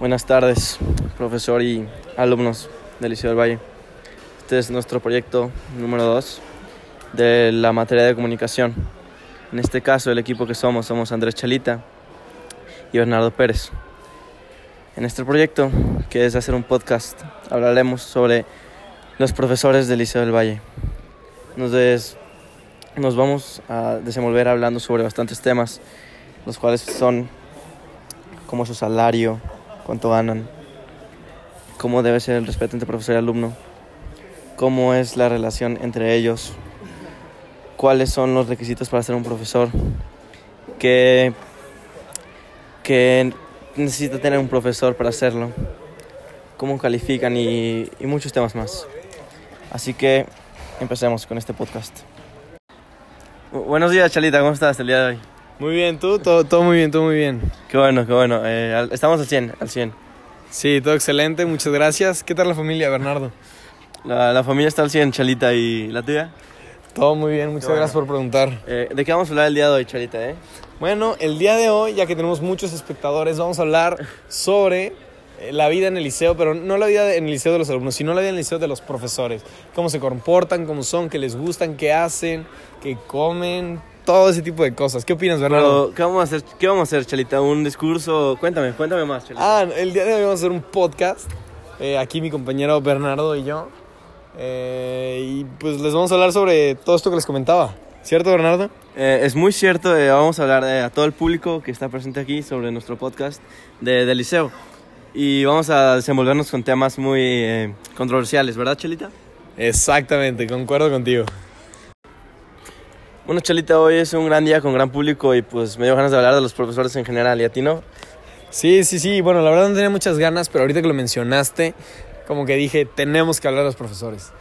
Buenas tardes, profesor y alumnos del Liceo del Valle. Este es nuestro proyecto número 2 de la materia de comunicación. En este caso, el equipo que somos somos Andrés Chalita y Bernardo Pérez. En este proyecto, que es hacer un podcast, hablaremos sobre los profesores del Liceo del Valle. Nos, nos vamos a desenvolver hablando sobre bastantes temas, los cuales son como su salario, cuánto ganan, cómo debe ser el respeto entre profesor y alumno, cómo es la relación entre ellos, cuáles son los requisitos para ser un profesor, qué, qué necesita tener un profesor para hacerlo, cómo califican y, y muchos temas más. Así que empecemos con este podcast. Bu- Buenos días, Chalita, ¿cómo estás el día de hoy? Muy bien, tú, todo, todo muy bien, todo muy bien. Qué bueno, qué bueno. Eh, estamos al 100, al 100. Sí, todo excelente, muchas gracias. ¿Qué tal la familia, Bernardo? La, la familia está al 100, Chalita, ¿y la tuya? Todo muy bien, muchas bueno. gracias por preguntar. Eh, ¿De qué vamos a hablar el día de hoy, Chalita? Eh? Bueno, el día de hoy, ya que tenemos muchos espectadores, vamos a hablar sobre eh, la vida en el liceo, pero no la vida en el liceo de los alumnos, sino la vida en el liceo de los profesores. Cómo se comportan, cómo son, qué les gustan, qué hacen, qué comen, todo ese tipo de cosas. ¿Qué opinas, Bernardo? Pero, ¿qué vamos, a hacer, ¿Qué vamos a hacer, Chalita? ¿Un discurso? Cuéntame, cuéntame más, Chalita. Ah, el día de hoy vamos a hacer un podcast. eh, aquí mi compañero Bernardo y yo. Eh, y pues les vamos a hablar sobre todo esto que les comentaba. ¿Cierto, Bernardo? Eh, es muy cierto, eh, vamos a hablar eh, a todo el público que está presente aquí sobre nuestro podcast de, del liceo. Y vamos a desenvolvernos con temas muy eh, controversiales, ¿verdad, Chalita? Exactamente, concuerdo contigo. Bueno, Chalita, hoy es un gran día con gran público y pues me dio ganas de hablar de los profesores en general. ¿Y a ti no? Sí, sí, sí. Bueno, la verdad no tenía muchas ganas, pero ahorita que lo mencionaste, como que dije, tenemos que hablar de los profesores.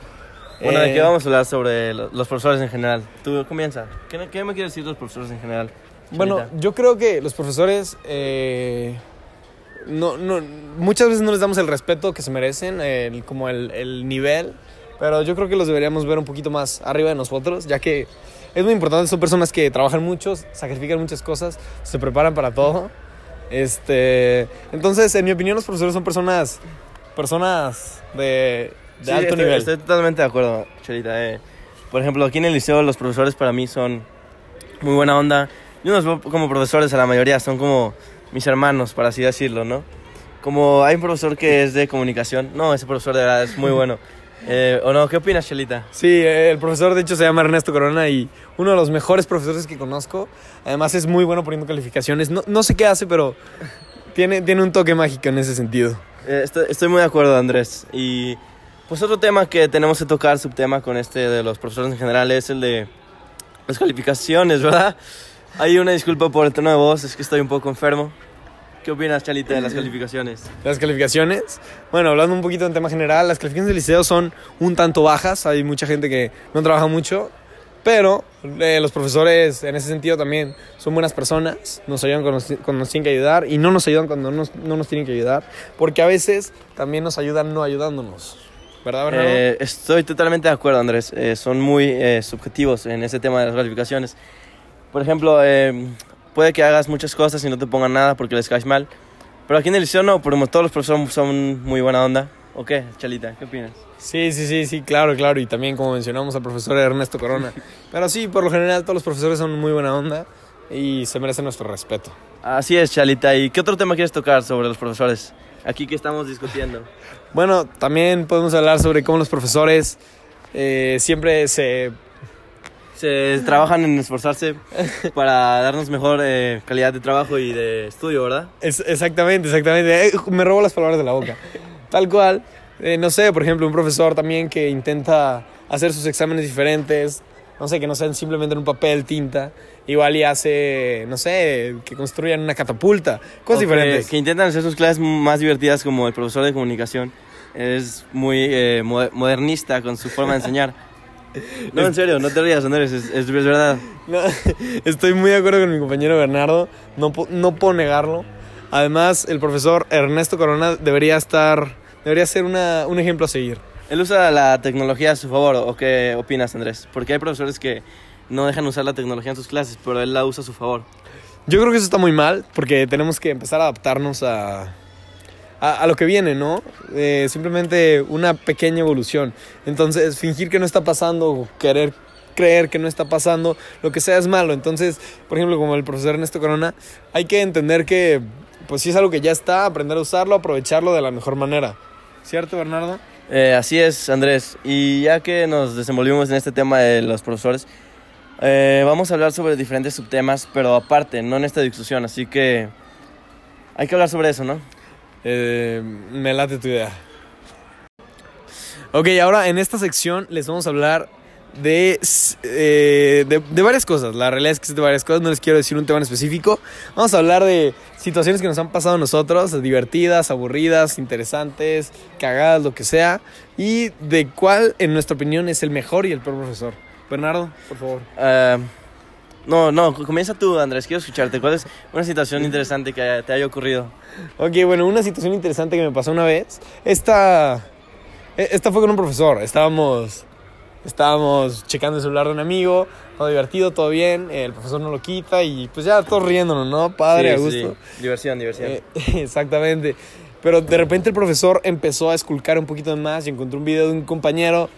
Bueno, ¿de Eh, qué vamos a hablar sobre lo- los profesores en general? Tú comienza. ¿Qué, qué me quieres decir de los profesores en general? Bueno, Chalita? yo creo que los profesores eh, no, no, muchas veces no les damos el respeto que se merecen, el- como el, el nivel, pero yo creo que los deberíamos ver un poquito más arriba de nosotros, ya que es muy importante, son personas que trabajan mucho, sacrifican muchas cosas, se preparan para todo. Este, entonces, en mi opinión, los profesores son personas, personas de, de Sí, alto estoy, nivel. Estoy totalmente de acuerdo, Chelita. eh. por ejemplo, aquí en el liceo los profesores para mí son muy buena onda. Yo no los veo como profesores a la mayoría, son como mis hermanos, por así decirlo, ¿no? Como hay un profesor que es de comunicación, no, ese profesor de verdad es muy bueno. Eh, ¿O no? ¿Qué opinas, Chelita? Sí, eh, el profesor de hecho se llama Ernesto Corona y uno de los mejores profesores que conozco. Además es muy bueno poniendo calificaciones. No, no sé qué hace, pero tiene, tiene un toque mágico en ese sentido. Eh, estoy, estoy muy de acuerdo, Andrés. Y pues otro tema que tenemos que tocar, subtema con este de los profesores en general, es el de las calificaciones, ¿verdad? Hay una disculpa por el tono de voz, es que estoy un poco enfermo. ¿Qué opinas, Chalita, de las calificaciones? Las calificaciones, bueno, hablando un poquito en tema general, las calificaciones del liceo son un tanto bajas. Hay mucha gente que no trabaja mucho, pero eh, los profesores en ese sentido también son buenas personas. Nos ayudan cuando nos, cuando nos tienen que ayudar y no nos ayudan cuando nos- no nos tienen que ayudar, porque a veces también nos ayudan no ayudándonos. ¿Verdad, Bernardo? Eh, estoy totalmente de acuerdo, Andrés. Eh, son muy eh, subjetivos en ese tema de las calificaciones. Por ejemplo, eh, puede que hagas muchas cosas y no te pongan nada porque les caes mal. Pero aquí en el liceo no, porque todos los profesores son muy buena onda. ¿O qué, Chalita? ¿Qué opinas? Sí, sí, sí, sí, claro, claro. Y también, como mencionamos, al profesor Ernesto Corona. Pero sí, por lo general, todos los profesores son muy buena onda y se merecen nuestro respeto. Así es, Chalita. ¿Y qué otro tema quieres tocar sobre los profesores? Aquí que estamos discutiendo. Bueno, también podemos hablar sobre cómo los profesores eh, siempre se... Se trabajan en esforzarse para darnos mejor eh, calidad de trabajo y de estudio, ¿verdad? es- exactamente, exactamente. Eh, me robo las palabras de la boca. Tal cual. eh, no sé, por ejemplo, un profesor también que intenta hacer sus exámenes diferentes. No sé, que no sean simplemente en un papel, tinta. Igual y hace, no sé, que construyan una catapulta. Cosas O que- diferentes. Que, intentan hacer sus clases más divertidas como el profesor de comunicación. Es muy eh, mo- modernista con su forma de enseñar. No, en serio, no te rías, Andrés, es, es- es verdad. No, estoy muy de acuerdo con mi compañero Bernardo, no, no puedo negarlo. Además, el profesor Ernesto Corona debería estar, debería ser una, un ejemplo a seguir. Él usa la tecnología a su favor, ¿o qué opinas, Andrés? Porque hay profesores que no dejan usar la tecnología en sus clases, pero él la usa a su favor. Yo creo que eso está muy mal, porque tenemos que empezar a adaptarnos a, a, lo que viene, ¿no? Eh, simplemente una pequeña evolución. Entonces, fingir que no está pasando querer creer que no está pasando, lo que sea es malo. Entonces, por ejemplo, como el profesor Ernesto Corona, hay que entender que, pues si es algo que ya está, aprender a usarlo, aprovecharlo de la mejor manera. ¿Cierto, Bernardo? Eh, así es, Andrés. Y ya que nos desenvolvimos en este tema de los profesores, eh, vamos a hablar sobre diferentes subtemas, pero aparte, no en esta discusión. Así que hay que hablar sobre eso, ¿no? Eh, me late tu idea. Ok, ahora en esta sección les vamos a hablar de, eh, de, varias cosas. La realidad es que es de varias cosas, no les quiero decir un tema en específico. Vamos a hablar de situaciones que nos han pasado a nosotros, divertidas, aburridas, interesantes, cagadas, lo que sea. Y de cuál, en nuestra opinión, es el mejor y el peor profesor. Bernardo, por favor. Uh, no, no, comienza tú, Andrés, quiero escucharte. ¿Cuál es una situación interesante que te haya ocurrido? Ok, bueno, una situación interesante que me pasó una vez. Esta, esta fue con un profesor. Estábamos Estábamos checando el celular de un amigo, todo divertido, todo bien, el profesor no lo quita y pues ya todos riéndonos, ¿no? Padre, sí, a gusto. Sí. Diversión, diversión. Eh, exactamente. Pero de repente el profesor empezó a esculcar un poquito más y encontró un video de un compañero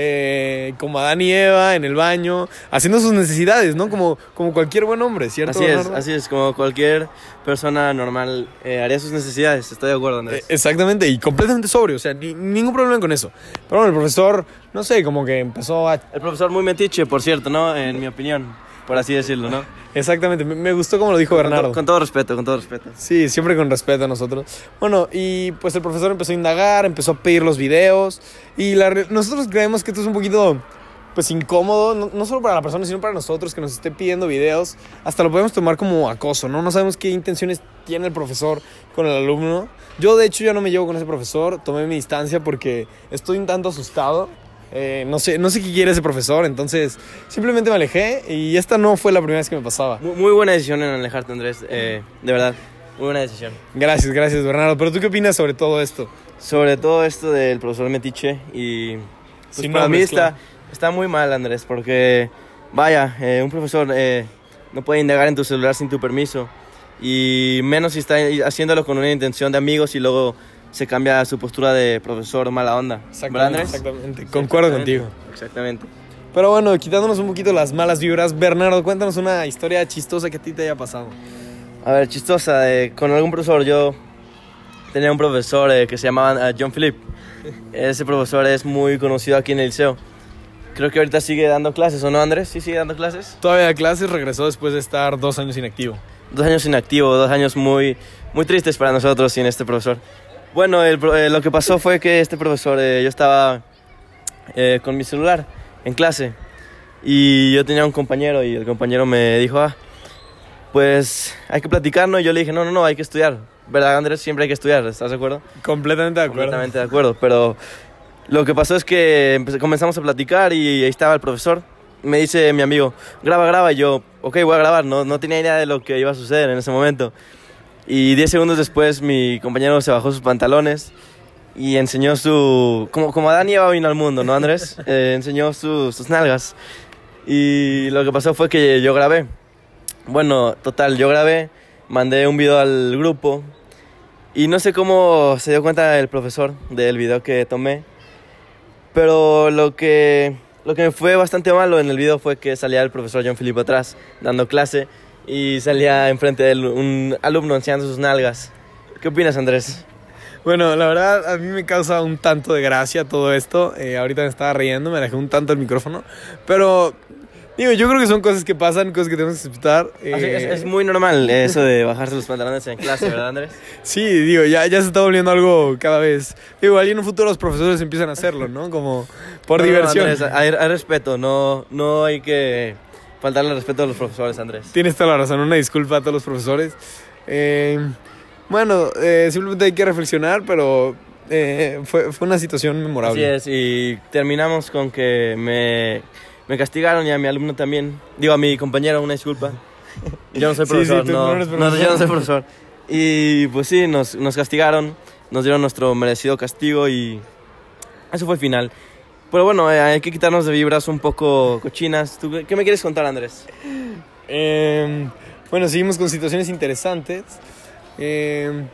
eh, como Adán y Eva en el baño, haciendo sus necesidades, ¿no? Como, como cualquier buen hombre, ¿cierto? Así es, así es, como cualquier persona normal eh, haría sus necesidades, estoy de acuerdo, Andrés. Eh, exactamente, y completamente sobrio, o sea, ni, ningún problema con eso. Pero bueno, el profesor, no sé, como que empezó a... El profesor muy metiche, por cierto, ¿no? En mi opinión, por así decirlo, ¿no? Exactamente, me gustó como lo dijo Bernardo. Con, con, todo respeto, con todo respeto. Sí, siempre con respeto a nosotros. Bueno, y pues el profesor empezó a indagar, empezó a pedir los videos y la, nosotros creemos que esto es un poquito pues incómodo, no, no, solo para la persona, sino para nosotros que nos esté pidiendo videos. Hasta lo podemos tomar como acoso, ¿no? No sabemos qué intenciones tiene el profesor con el alumno. Yo de hecho ya no me llevo con ese profesor, tomé mi distancia porque estoy un tanto asustado. Eh, no, sé, no sé qué quiere ese profesor, entonces simplemente me alejé y esta no fue la primera vez que me pasaba. Muy, muy buena decisión en alejarte, Andrés, eh, de verdad, muy buena decisión. Gracias, gracias, Bernardo. Pero tú qué opinas sobre todo esto? Sobre todo esto del profesor Metiche y pues, Sin para nombres, mí está, está muy mal, Andrés, porque vaya, eh, un profesor eh, no puede indagar en tu celular sin tu permiso y menos si está haciéndolo con una intención de amigos y luego se cambia su postura de profesor mala onda. ¿Verdad, Andrés? Exactamente, concuerdo contigo. Exactamente. Pero bueno, quitándonos un poquito las malas vibras, Bernardo, cuéntanos una historia chistosa que a ti te haya pasado. A ver, chistosa, eh, con algún profesor, yo tenía un profesor eh, que se llamaba uh, John Philip. Ese profesor es muy conocido aquí en el liceo. Creo que ahorita sigue dando clases, ¿o no, Andrés? ¿Sí sigue dando clases? Todavía da clases, regresó después de estar dos años inactivo. Dos años inactivo, dos años muy, muy tristes para nosotros sin este profesor. Bueno, el, eh, lo que pasó fue que este profesor, eh, yo estaba eh, con mi celular en clase y yo tenía un compañero y el compañero me dijo, ah, pues hay que platicar, ¿no? Y yo le dije, no, no, no, hay que estudiar. ¿Verdad, Andrés? Siempre hay que estudiar, ¿estás de acuerdo? Completamente de acuerdo. Completamente de acuerdo, pero lo que pasó es que comenzamos a platicar y ahí estaba el profesor. Me dice mi amigo, graba, graba. Y yo, ok, voy a grabar. No, no tenía idea de lo que iba a suceder en ese momento. Y 10 segundos después mi compañero se bajó sus pantalones y enseñó su... Como, como Adán y Eva vino al mundo, ¿no, Andrés? Eh, enseñó su, sus nalgas. Y lo que pasó fue que yo grabé. Bueno, total, yo grabé, mandé un video al grupo y no sé cómo se dio cuenta el profesor del video que tomé. Pero lo que, lo que me fue bastante malo en el video fue que salía el profesor John Philip atrás dando clase y salía enfrente de él un alumno enseñando sus nalgas. ¿Qué opinas, Andrés? Bueno, la verdad, a mí me causa un tanto de gracia todo esto. Eh, ahorita me estaba riendo, me alejé un tanto el micrófono. Pero, digo, yo creo que son cosas que pasan, cosas que tenemos que aceptar. Eh, es, es, muy normal eso de bajarse los pantalones en clase, ¿verdad, Andrés? sí, digo, ya, ya se está volviendo algo cada vez. Digo, ahí en un futuro los profesores empiezan a hacerlo, ¿no? Como por no, diversión. No, Andrés, hay, hay respeto, no, no hay que faltarle respeto a los profesores, Andrés. Tienes toda la razón, una disculpa a todos los profesores. Eh, bueno, eh, simplemente hay que reflexionar, pero eh, fue, fue, una situación memorable. Así es, y terminamos con que me, me, castigaron y a mi alumno también. Digo, a mi compañero, una disculpa. Yo no soy profesor, sí, sí, no, no, profesor. no, yo no soy profesor. Y pues sí, nos, nos castigaron, nos dieron nuestro merecido castigo y eso fue el final. Pero bueno, eh, hay que quitarnos de vibras un poco cochinas. ¿Tú, ¿Qué me quieres contar, Andrés? Eh, bueno, seguimos con situaciones interesantes. Eh,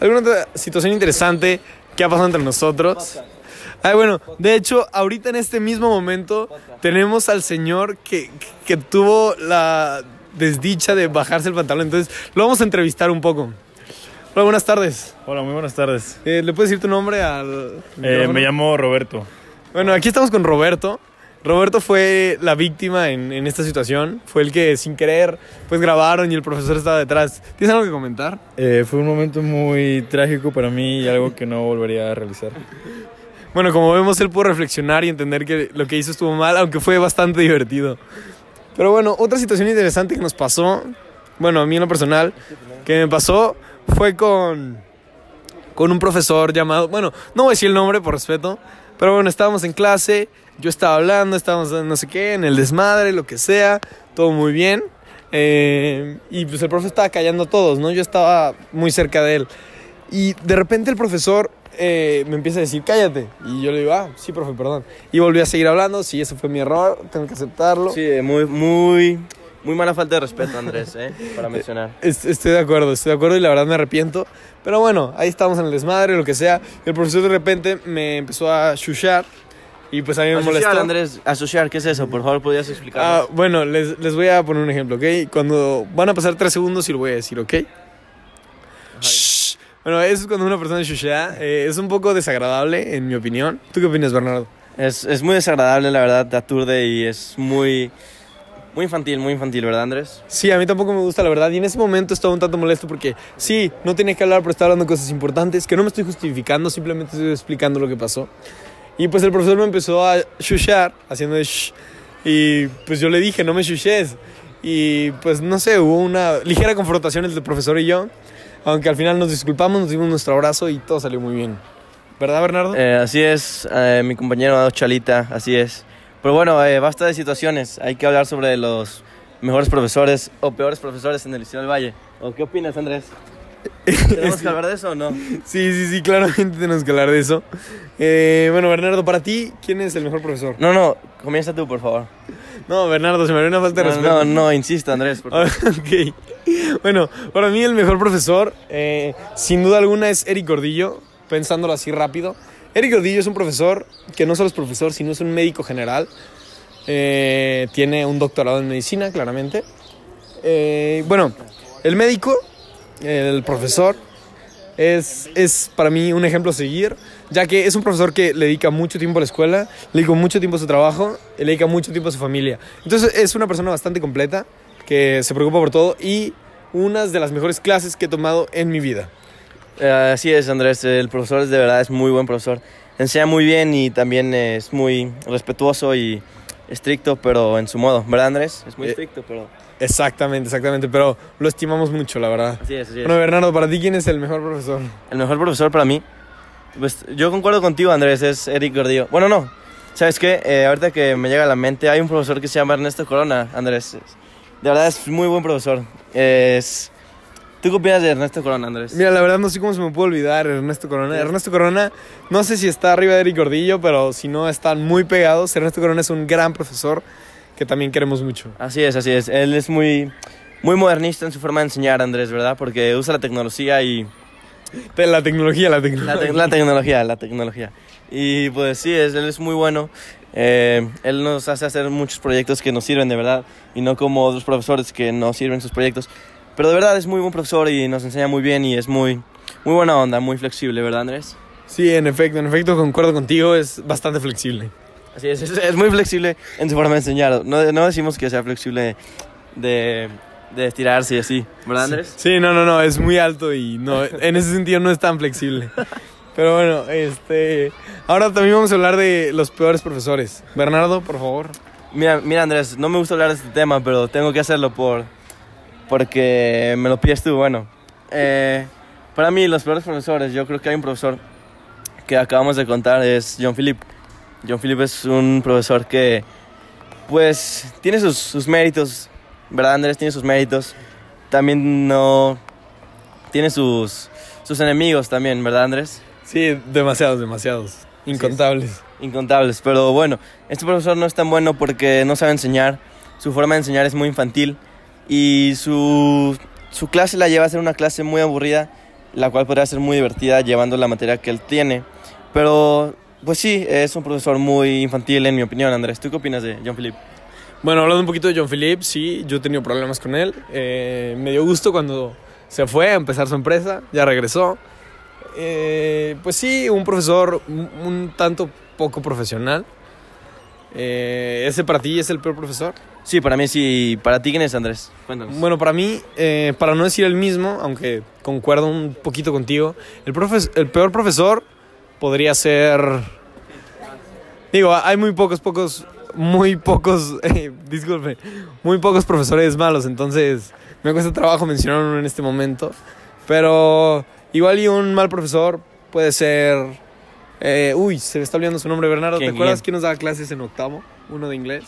¿Alguna otra situación interesante que ha pasado entre nosotros? Ay, bueno, de hecho, ahorita en este mismo momento tenemos al señor que, que tuvo la desdicha de bajarse el pantalón. Entonces, lo vamos a entrevistar un poco. Hola, buenas tardes. Hola, muy buenas tardes. Eh, ¿Le puedes decir tu nombre al Eh, me llamo Roberto. Bueno, aquí estamos con Roberto. Roberto fue la víctima en, en esta situación. Fue el que sin querer pues grabaron y el profesor estaba detrás. ¿Tienes algo que comentar? Eh, fue un momento muy trágico para mí y algo que no volvería a realizar. Bueno, como vemos, él pudo reflexionar y entender que lo que hizo estuvo mal, aunque fue bastante divertido. Pero bueno, otra situación interesante que nos pasó, bueno, a mí en lo personal, que me pasó fue con, con un profesor llamado, bueno, no voy a decir el nombre por respeto, pero bueno, estábamos en clase, yo estaba hablando, estábamos no sé qué, en el desmadre, lo que sea, todo muy bien. eh, y pues el profe estaba callando a todos, ¿no? Yo estaba muy cerca de él. Y de repente el profesor eh, me empieza a decir, cállate. Y yo le digo, ah, sí, profe, perdón. Y volví a seguir hablando, sí, eso fue mi error, tengo que aceptarlo. Sí, muy, muy, muy mala falta de respeto, Andrés, ¿eh? Para mencionar. Est- Estoy de acuerdo, estoy de acuerdo y la verdad me arrepiento. Pero bueno, ahí estábamos en el desmadre, lo que sea. El profesor de repente me empezó a chuchar y pues a mí me molestó. Asociar, Andrés, asociar, ¿qué es eso? Por favor, ¿podrías Ah, explicarnos? bueno, les, les voy a poner un ejemplo, ¿ok? Cuando van a pasar tres segundos y lo voy a decir, ¿ok? Bueno, eso es cuando una persona chuchea. eh, es un poco desagradable, en mi opinión. ¿Tú qué opinas, Bernardo? Es, es muy desagradable, la verdad, te aturde y es muy, muy infantil, muy infantil, ¿verdad, Andrés? Sí, a mí tampoco me gusta, la verdad. Y en ese momento estaba un tanto molesto porque sí, no tenía que hablar, pero estaba hablando cosas importantes que no me estoy justificando, simplemente estoy explicando lo que pasó. Y pues el profesor me empezó a chuchar, haciendo de shh. Y pues yo le dije, no me chuches. Y pues no sé, hubo una ligera confrontación entre el profesor y yo. Aunque al final nos disculpamos, nos dimos nuestro abrazo y todo salió muy bien. ¿Verdad, Bernardo? Eh, así es, eh, mi compañero Chalita, así es. Pero bueno, eh, basta de situaciones, hay que hablar sobre los mejores profesores o peores profesores en el Liceo del Valle. ¿O qué opinas, Andrés? ¿Tenemos que hablar de eso o no? Sí, sí, sí, claramente tenemos que hablar de eso. Eh, bueno, Bernardo, para ti, ¿quién es el mejor profesor? No, no, comienza tú, por favor. No, Bernardo, se me dio una falta de No, respeto. no, no, insisto, Andrés, por favor. ok. Bueno, para mí el mejor profesor, eh, sin duda alguna, es Eric Gordillo, pensándolo así rápido. Eric Gordillo es un profesor que no solo es profesor, sino es un médico general. Eh, tiene un doctorado en medicina, claramente. Eh, bueno, el médico, el profesor, es, es para mí un ejemplo a seguir, ya que es un profesor que le dedica mucho tiempo a la escuela, le dedica mucho tiempo a su trabajo, le dedica mucho tiempo a su familia. Entonces es una persona bastante completa, que se preocupa por todo y unas de las mejores clases que he tomado en mi vida. Eh, así es, Andrés, el profesor es de verdad es muy buen profesor. Enseña muy bien y también es muy respetuoso y estricto, pero en su modo, ¿verdad, Andrés? Es muy Eh, estricto, pero... Exactamente, exactamente, pero lo estimamos mucho, la verdad. Así es, así es. Bueno, Bernardo, para ti, ¿quién es el mejor profesor? El mejor profesor para mí, pues yo concuerdo contigo, Andrés, es Eric Gordillo. Bueno, no, ¿sabes qué? Eh, ahorita que me llega a la mente, hay un profesor que se llama Ernesto Corona, Andrés. De verdad es muy buen profesor. Es... ¿Tú qué opinas de Ernesto Corona, Andrés? Mira, la verdad no sé cómo se me puede olvidar Ernesto Corona. Sí. Ernesto Corona, no sé si está arriba de Eric Gordillo, pero si no, están muy pegados. Ernesto Corona es un gran profesor que también queremos mucho. Así es, así es. Él es muy, muy modernista en su forma de enseñar, Andrés, ¿verdad? Porque usa la tecnología y... La tecnología, la La, tecnología. te- la tecnología, la tecnología. Y pues sí, es, él es muy bueno. Eh, él nos hace hacer muchos proyectos que nos sirven de verdad y no como otros profesores que no sirven sus proyectos. Pero de verdad es muy buen profesor y nos enseña muy bien y es muy, muy buena onda, muy flexible, ¿verdad, Andrés? Sí, en efecto, en efecto, concuerdo contigo, es bastante flexible. Así es, es, es muy flexible en su forma de enseñar. No, no decimos que sea flexible de, de estirarse y así, ¿verdad, Andrés? Sí, no, no, no, es muy alto y no, en ese sentido no es tan flexible. Pero bueno, este, ahora también vamos a hablar de los peores profesores. Bernardo, por favor. Mira, mira Andrés, no me gusta hablar de este tema, pero tengo que hacerlo por porque me lo pides tú. Bueno, eh, para mí los peores profesores, yo creo que hay un profesor que acabamos de contar, es John Philip. John Philip es un profesor que, pues, tiene sus, sus méritos, ¿verdad Andrés? Tiene sus méritos. También no... Tiene sus, sus enemigos también, ¿verdad Andrés? Sí, demasiados, demasiados. Incontables. incontables. Pero bueno, este profesor no es tan bueno porque no sabe enseñar. Su forma de enseñar es muy infantil. Y su, su clase la lleva a ser una clase muy aburrida. la cual podría ser muy divertida llevando la materia que él tiene. Pero, pues sí, es un profesor muy infantil en mi opinión, Andrés. ¿Tú qué opinas de John Philip? Bueno, hablando un poquito de John Philip, sí, yo he tenido problemas con él. Eh, me dio gusto cuando se fue a empezar su empresa, ya regresó. Eh, pues sí, un profesor un, un tanto poco profesional. Eh, ¿Ese para ti es el peor profesor? Sí, para mí sí. ¿Para ti quién es, Andrés? Cuéntanos. Bueno, para mí, eh, para no decir el mismo, aunque concuerdo un poquito contigo, el, profes- el peor profesor podría ser... Digo, hay muy pocos, pocos, muy pocos, eh, disculpe, muy pocos profesores malos, entonces me cuesta trabajo mencionar uno en este momento. Pero igual y un mal profesor puede ser... eh, uy, se me está olvidando su nombre, Bernardo. ¿Te ¿Quién, acuerdas quién nos daba clases en octavo? Uno de inglés.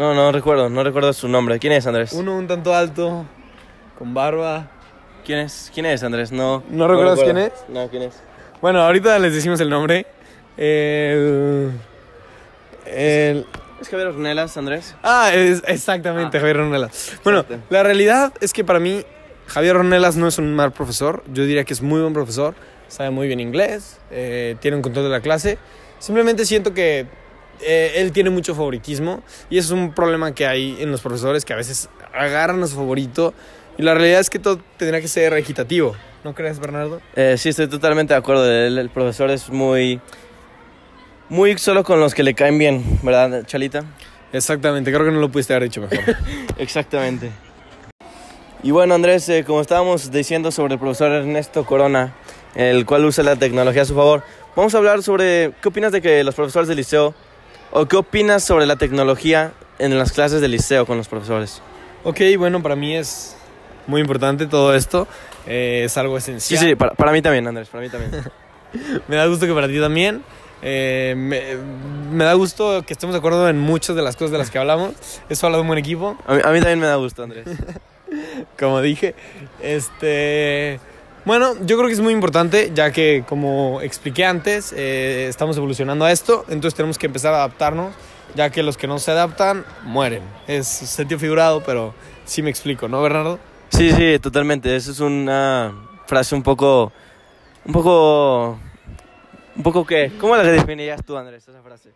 No, no recuerdo, no recuerdo su nombre. ¿Quién es, Andrés? Uno un tanto alto, con barba. ¿Quién es? ¿Quién es, Andrés? No. ¿No recuerdas recuerdo. quién es? No, ¿quién es? Bueno, ahorita les decimos el nombre. El, el- ¿Es Javier Ornelas, Andrés? ah, es, exactamente, Ah. Javier Ornelas. Bueno, Exacto. la realidad es que para mí Javier Ornelas no es un mal profesor. Yo diría que es muy buen profesor. Sabe muy bien inglés, eh, tiene un control de la clase. Simplemente siento que eh, él tiene mucho favoritismo y eso es un problema que hay en los profesores que a veces agarran a su favorito y la realidad es que todo tendría que ser equitativo. ¿No crees, Bernardo? Eh, sí, estoy totalmente de acuerdo. Él, el profesor es muy. Muy solo con los que le caen bien, ¿verdad, Chalita? Exactamente, creo que no lo pudiste haber dicho mejor. Exactamente. Y bueno, Andrés, eh, como estábamos diciendo sobre el profesor Ernesto Corona, el cual usa la tecnología a su favor, vamos a hablar sobre qué opinas de que los profesores del liceo, o qué opinas sobre la tecnología en las clases del liceo con los profesores. ok, bueno, para mí es muy importante todo esto. eh, es algo Sí, esencial. sí, para, para mí también, Andrés, para mí también. Me da gusto que para ti también. Eh, me, me da gusto que estemos de acuerdo en muchas de las cosas de las que hablamos. Eso habla de un buen equipo, A mí, a mí también me da gusto, Andrés. como dije. Este. Bueno, yo creo que es muy importante, ya que, como expliqué antes, eh, estamos evolucionando a esto, entonces tenemos que empezar a adaptarnos, ya que los que no se adaptan mueren. Es sentido figurado, pero sí me explico, ¿no, Bernardo? Sí, sí, totalmente. Eso es una frase un poco. Un poco. Un poco qué. ¿Cómo la definirías tú, Andrés, esa frase?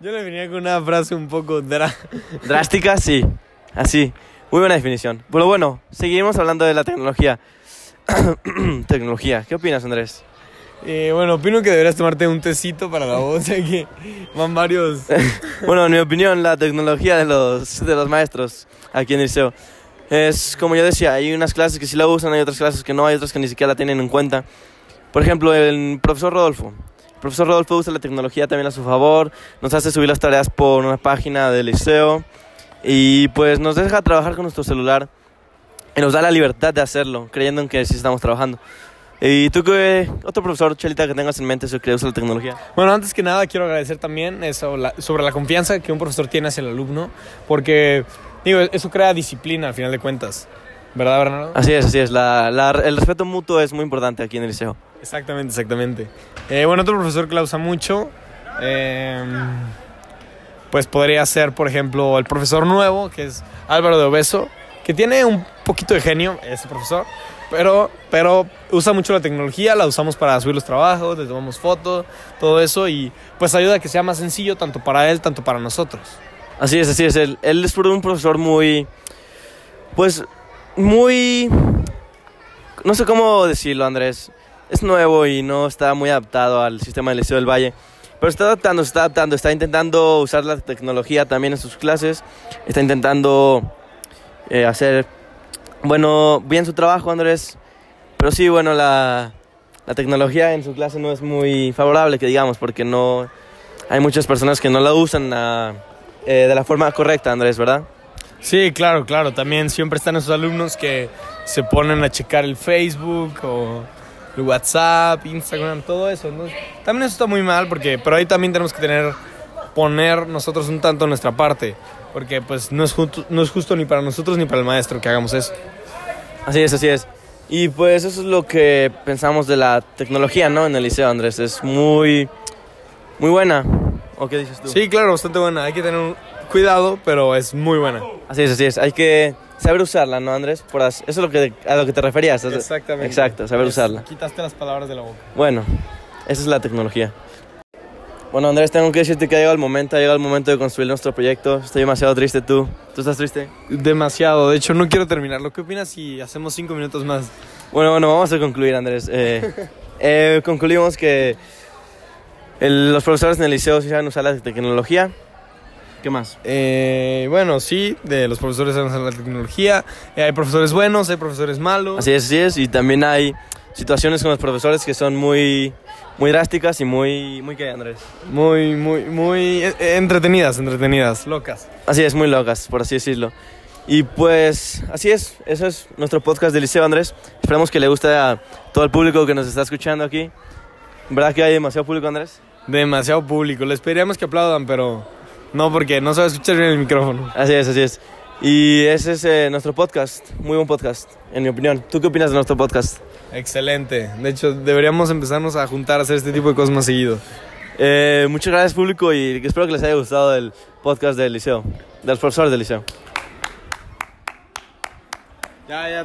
Yo le venía con una frase un poco Drástica, sí. Así. Muy buena definición. Pero bueno, seguimos hablando de la tecnología. tecnología. ¿Qué opinas, Andrés? Eh, bueno, opino que deberías tomarte un tecito para la voz, ya que van varios. Bueno, en mi opinión, la tecnología de los, de los maestros aquí en el liceo es, como yo decía, hay unas clases que sí la usan, hay otras clases que no, hay otras que ni siquiera la tienen en cuenta. Por ejemplo, el profesor Rodolfo. El profesor Rodolfo usa la tecnología también a su favor, nos hace subir las tareas por una página del liceo y pues nos deja trabajar con nuestro celular y nos da la libertad de hacerlo, creyendo en que sí estamos trabajando. ¿Y tú qué otro profesor, Chelita, que tengas en mente usa la tecnología? Bueno, antes que nada, quiero agradecer también eso, la- sobre la confianza que un profesor tiene hacia el alumno, porque, digo, eso crea disciplina al final de cuentas. ¿Verdad, Bernardo? Así es, así es. La, la- el respeto mutuo es muy importante aquí en el liceo. Exactamente, exactamente. Eh, bueno, otro profesor que la usa mucho, eh, pues podría ser, por ejemplo, el profesor nuevo, que es Álvaro de Obeso, que tiene un poquito de genio, ese profesor, pero, pero usa mucho la tecnología, la usamos para subir los trabajos, le tomamos fotos, todo eso, y pues ayuda a que sea más sencillo tanto para él, tanto para nosotros. Así es, así es. Él, él es un profesor muy. Pues. Muy. No sé cómo decirlo, Andrés. Es nuevo y no está muy adaptado al sistema del Liceo del Valle. Pero está adaptando, está adaptando. Está intentando usar la tecnología también en sus clases. Está intentando eh, hacer. Bueno, bien su trabajo, Andrés. Pero sí, bueno, la, la tecnología en su clase no es muy favorable, que digamos, porque no. Hay muchas personas que no la usan ah, eh, de la forma correcta, Andrés, ¿verdad? Sí, claro, claro. También siempre están esos alumnos que se ponen a checar el Facebook o el WhatsApp, Instagram, todo eso. También eso está muy mal, porque, pero ahí también tenemos que tener, poner nosotros un tanto nuestra parte, porque pues no es, justo, no es justo ni para nosotros ni para el maestro que hagamos eso. Así es, así es. Y pues eso es lo que pensamos de la tecnología, ¿no? En el liceo, Andrés. Es muy, muy buena. ¿O qué dices tú? Sí, claro, bastante buena. Hay que tener un cuidado, pero es muy buena. Así es, así es. Hay que saber usarla, ¿no, Andrés? Por as- eso es lo que, a lo que te referías. ¿estás- Exactamente. Exacto, saber usarla. Quitaste las palabras de la boca. Bueno, esa es la tecnología. Bueno, Andrés, tengo que decirte que ha llegado el momento, ha llegado el momento de construir nuestro proyecto. Estoy demasiado triste, ¿tú? ¿Tú estás triste? Demasiado. De hecho, no quiero terminarlo. ¿Qué opinas si hacemos cinco minutos más? Bueno, bueno, vamos a concluir, Andrés. Eh, eh, concluimos que el- los profesores en el liceo sí saben usar la tecnología. ¿Qué más? Eh, bueno, sí, de los profesores sabemos la tecnología. Hay profesores buenos, hay profesores malos. Así es, así es. Y también hay situaciones con los profesores que son muy, muy drásticas y muy, muy ¿qué, Andrés? Muy, muy, muy eh, eh, entretenidas, entretenidas, locas. Así es, muy locas, por así decirlo. Y pues, así es, eso es nuestro podcast del liceo, Andrés. Esperamos que le guste a todo el público que nos está escuchando aquí. ¿Verdad que hay demasiado público, Andrés? Demasiado público. Les pediríamos que aplaudan, pero no, porque no a escuchar bien el micrófono. Así es, así es. Y ese es eh, nuestro podcast, muy buen podcast, en mi opinión. ¿Tú qué opinas de nuestro podcast? Excelente. De hecho, deberíamos empezarnos a juntar a hacer este tipo de cosas más seguido. Eh, muchas gracias, público, y espero que les haya gustado el podcast del liceo, de los profesores del liceo. Ya, ya.